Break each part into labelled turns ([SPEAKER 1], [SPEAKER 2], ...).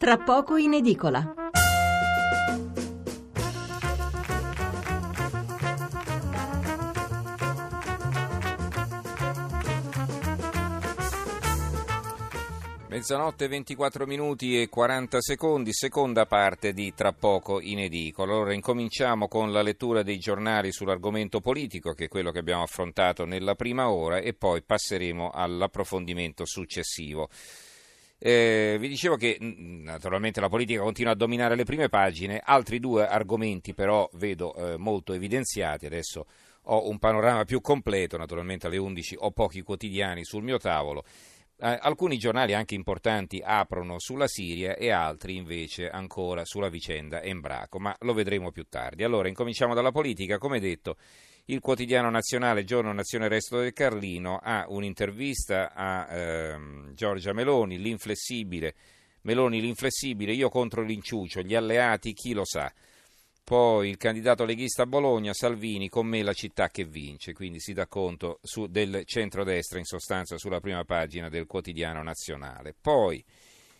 [SPEAKER 1] tra poco in edicola.
[SPEAKER 2] Mezzanotte 24 minuti e 40 secondi, seconda parte di Tra poco in edicola. Allora incominciamo con la lettura dei giornali sull'argomento politico, che è quello che abbiamo affrontato nella prima ora, e poi passeremo all'approfondimento successivo. Eh, vi dicevo che naturalmente la politica continua a dominare le prime pagine, altri due argomenti però vedo eh, molto evidenziati, adesso ho un panorama più completo, naturalmente alle 11 ho pochi quotidiani sul mio tavolo. Eh, alcuni giornali anche importanti aprono sulla Siria e altri invece ancora sulla vicenda Embraco, ma lo vedremo più tardi. Allora, incominciamo dalla politica. Come detto, il quotidiano nazionale Giorno Nazione Resto del Carlino ha un'intervista a ehm, Giorgia Meloni, l'inflessibile. Meloni l'inflessibile, io contro l'inciucio, gli alleati, chi lo sa. Poi il candidato leghista a Bologna, Salvini, con me la città che vince, quindi si dà conto su, del centrodestra in sostanza sulla prima pagina del quotidiano nazionale. Poi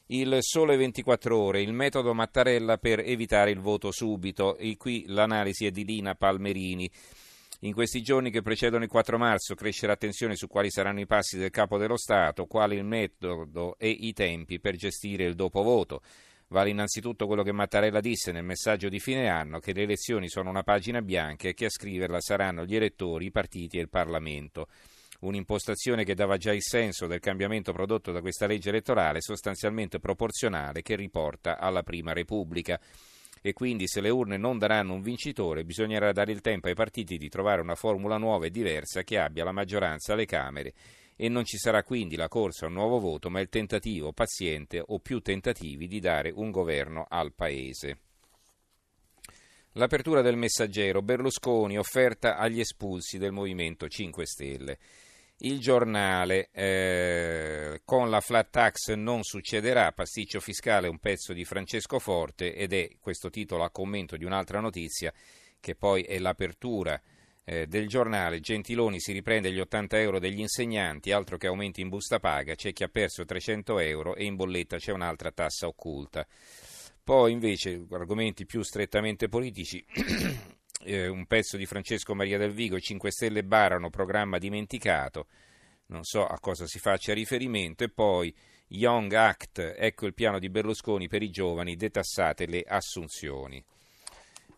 [SPEAKER 2] il sole 24 ore, il metodo Mattarella per evitare il voto subito, e qui l'analisi è di Lina Palmerini. In questi giorni che precedono il 4 marzo cresce l'attenzione su quali saranno i passi del capo dello Stato, quali il metodo e i tempi per gestire il dopovoto. Vale innanzitutto quello che Mattarella disse nel messaggio di fine anno, che le elezioni sono una pagina bianca e che a scriverla saranno gli elettori, i partiti e il Parlamento. Un'impostazione che dava già il senso del cambiamento prodotto da questa legge elettorale, sostanzialmente proporzionale, che riporta alla Prima Repubblica. E quindi se le urne non daranno un vincitore, bisognerà dare il tempo ai partiti di trovare una formula nuova e diversa che abbia la maggioranza alle Camere e non ci sarà quindi la corsa a un nuovo voto, ma il tentativo paziente o più tentativi di dare un governo al Paese. L'apertura del messaggero Berlusconi offerta agli espulsi del Movimento 5 Stelle. Il giornale eh, con la flat tax non succederà, pasticcio fiscale un pezzo di Francesco Forte ed è questo titolo a commento di un'altra notizia che poi è l'apertura eh, del giornale Gentiloni si riprende gli 80 euro degli insegnanti, altro che aumenti in busta paga, c'è chi ha perso 300 euro e in bolletta c'è un'altra tassa occulta. Poi invece argomenti più strettamente politici, eh, un pezzo di Francesco Maria del Vigo, 5 Stelle barano, programma dimenticato, non so a cosa si faccia riferimento, e poi Young Act, ecco il piano di Berlusconi per i giovani, detassate le assunzioni.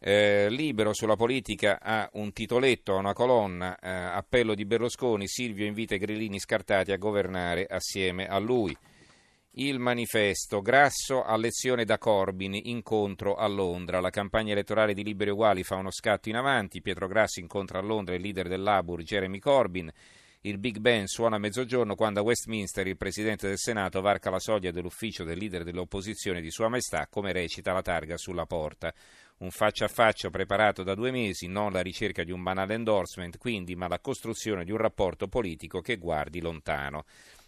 [SPEAKER 2] Eh, libero sulla politica ha un titoletto, una colonna, eh, appello di Berlusconi, Silvio invita i grillini scartati a governare assieme a lui. Il manifesto, Grasso a lezione da Corbyn, incontro a Londra. La campagna elettorale di Liberi Uguali fa uno scatto in avanti. Pietro Grasso incontra a Londra il leader del Labour, Jeremy Corbyn. Il Big Ben suona a mezzogiorno quando a Westminster il Presidente del Senato varca la soglia dell'ufficio del leader dell'opposizione di Sua Maestà, come recita la targa sulla porta un faccia a faccia preparato da due mesi, non la ricerca di un banale endorsement, quindi, ma la costruzione di un rapporto politico che guardi lontano.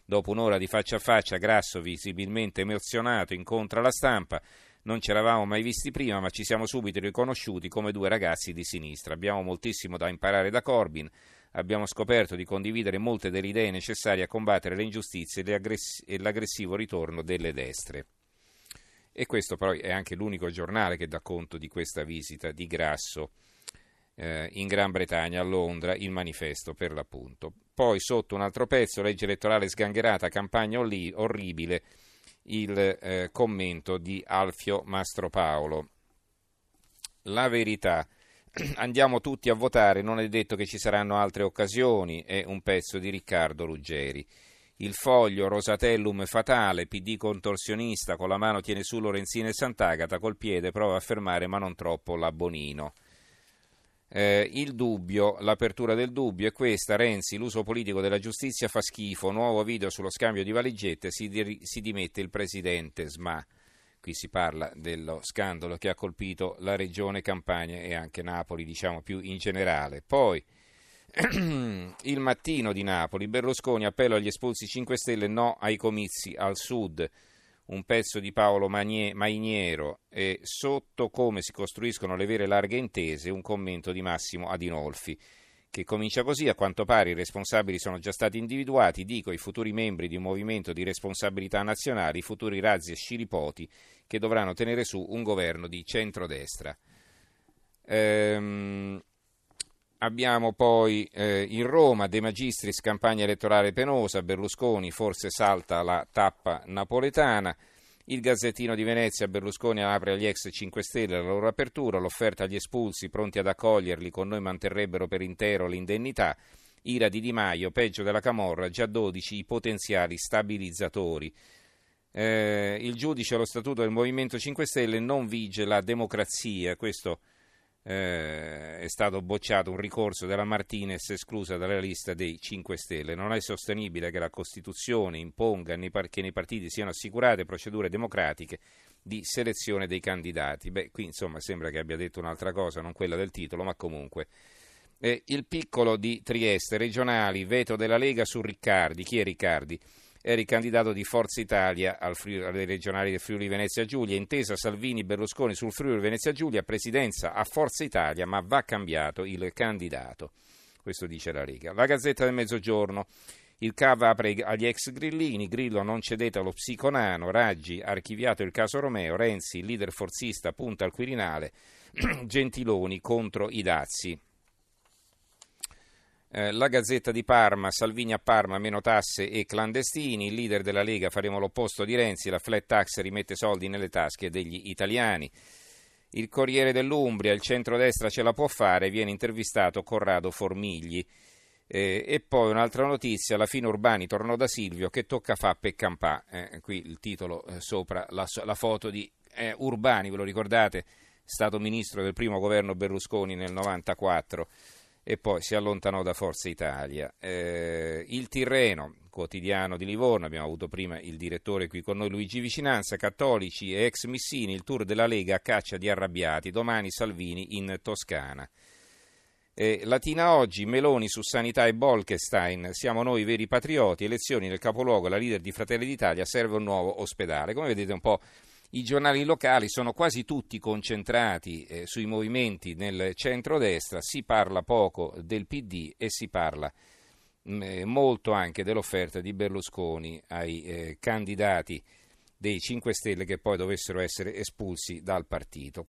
[SPEAKER 2] Dopo un'ora di faccia a faccia, Grasso, visibilmente emozionato, incontra la stampa. Non ci eravamo mai visti prima, ma ci siamo subito riconosciuti come due ragazzi di sinistra. Abbiamo moltissimo da imparare da Corbyn. Abbiamo scoperto di condividere molte delle idee necessarie a combattere le ingiustizie e l'aggressivo ritorno delle destre. E questo poi è anche l'unico giornale che dà conto di questa visita di Grasso eh, in Gran Bretagna, a Londra, il manifesto per l'appunto. Poi sotto un altro pezzo, legge elettorale sgangherata, campagna orli- orribile, il eh, commento di Alfio Mastropaolo. La verità. Andiamo tutti a votare, non è detto che ci saranno altre occasioni, è un pezzo di Riccardo Ruggeri. Il foglio Rosatellum fatale, PD contorsionista, con la mano tiene su Lorenzina e Sant'Agata, col piede prova a fermare ma non troppo la Bonino. Eh, il dubbio, l'apertura del dubbio è questa, Renzi, l'uso politico della giustizia fa schifo, nuovo video sullo scambio di valigette, si, di, si dimette il presidente SMA. Qui si parla dello scandalo che ha colpito la regione Campania e anche Napoli, diciamo più in generale. Poi il mattino di Napoli, Berlusconi appello agli espulsi 5 Stelle, no ai comizi al sud, un pezzo di Paolo Mainiero e sotto come si costruiscono le vere larghe intese, un commento di Massimo Adinolfi. che comincia così, a quanto pare i responsabili sono già stati individuati, dico i futuri membri di un movimento di responsabilità nazionale, i futuri razzi e sciripoti che dovranno tenere su un governo di centrodestra. Ehm, abbiamo poi eh, in Roma De Magistris campagna elettorale penosa, Berlusconi forse salta la tappa napoletana. Il Gazzettino di Venezia, Berlusconi apre agli ex 5 Stelle la loro apertura, l'offerta agli espulsi pronti ad accoglierli, con noi manterrebbero per intero l'indennità. Ira di Di Maio, peggio della Camorra, già 12 i potenziali stabilizzatori. Eh, il giudice allo statuto del Movimento 5 Stelle non vige la democrazia, questo eh, è stato bocciato un ricorso della Martinez esclusa dalla lista dei 5 Stelle. Non è sostenibile che la Costituzione imponga che nei partiti siano assicurate procedure democratiche di selezione dei candidati. Beh, qui insomma sembra che abbia detto un'altra cosa, non quella del titolo, ma comunque. Eh, il piccolo di Trieste, regionali, veto della Lega su Riccardi. Chi è Riccardi? Era il candidato di Forza Italia alle regionali del Friuli Venezia Giulia. Intesa Salvini-Berlusconi sul Friuli Venezia Giulia, presidenza a Forza Italia, ma va cambiato il candidato. Questo dice la Lega. La Gazzetta del Mezzogiorno. Il CAV apre agli ex grillini, Grillo non cedete allo psiconano, Raggi archiviato il caso Romeo, Renzi, leader forzista, punta al Quirinale, Gentiloni contro i dazi. Eh, la Gazzetta di Parma, Salvini a Parma, meno tasse e clandestini, il leader della Lega faremo l'opposto di Renzi, la flat tax rimette soldi nelle tasche degli italiani. Il Corriere dell'Umbria, il centrodestra ce la può fare, viene intervistato Corrado Formigli. Eh, e poi un'altra notizia, la fine Urbani tornò da Silvio che tocca fa per campà. Eh, qui il titolo eh, sopra la, la, foto di eh, Urbani, ve lo ricordate? Stato ministro del primo governo Berlusconi nel 94 e poi si allontanò da Forza Italia. Eh, il Tirreno, quotidiano di Livorno, abbiamo avuto prima il direttore qui con noi Luigi Vicinanza, cattolici e ex missini, il tour della Lega a caccia di arrabbiati, domani Salvini in Toscana. Eh, Latina oggi, Meloni su sanità e Bolkestein, siamo noi veri patrioti, elezioni nel capoluogo, la leader di Fratelli d'Italia, serve un nuovo ospedale. Come vedete un po' i giornali locali sono quasi tutti concentrati eh, sui movimenti nel centro-destra, si parla poco del PD e si parla mh, mm, eh, molto anche dell'offerta di Berlusconi ai eh, candidati dei 5 Stelle che poi dovessero essere espulsi dal partito.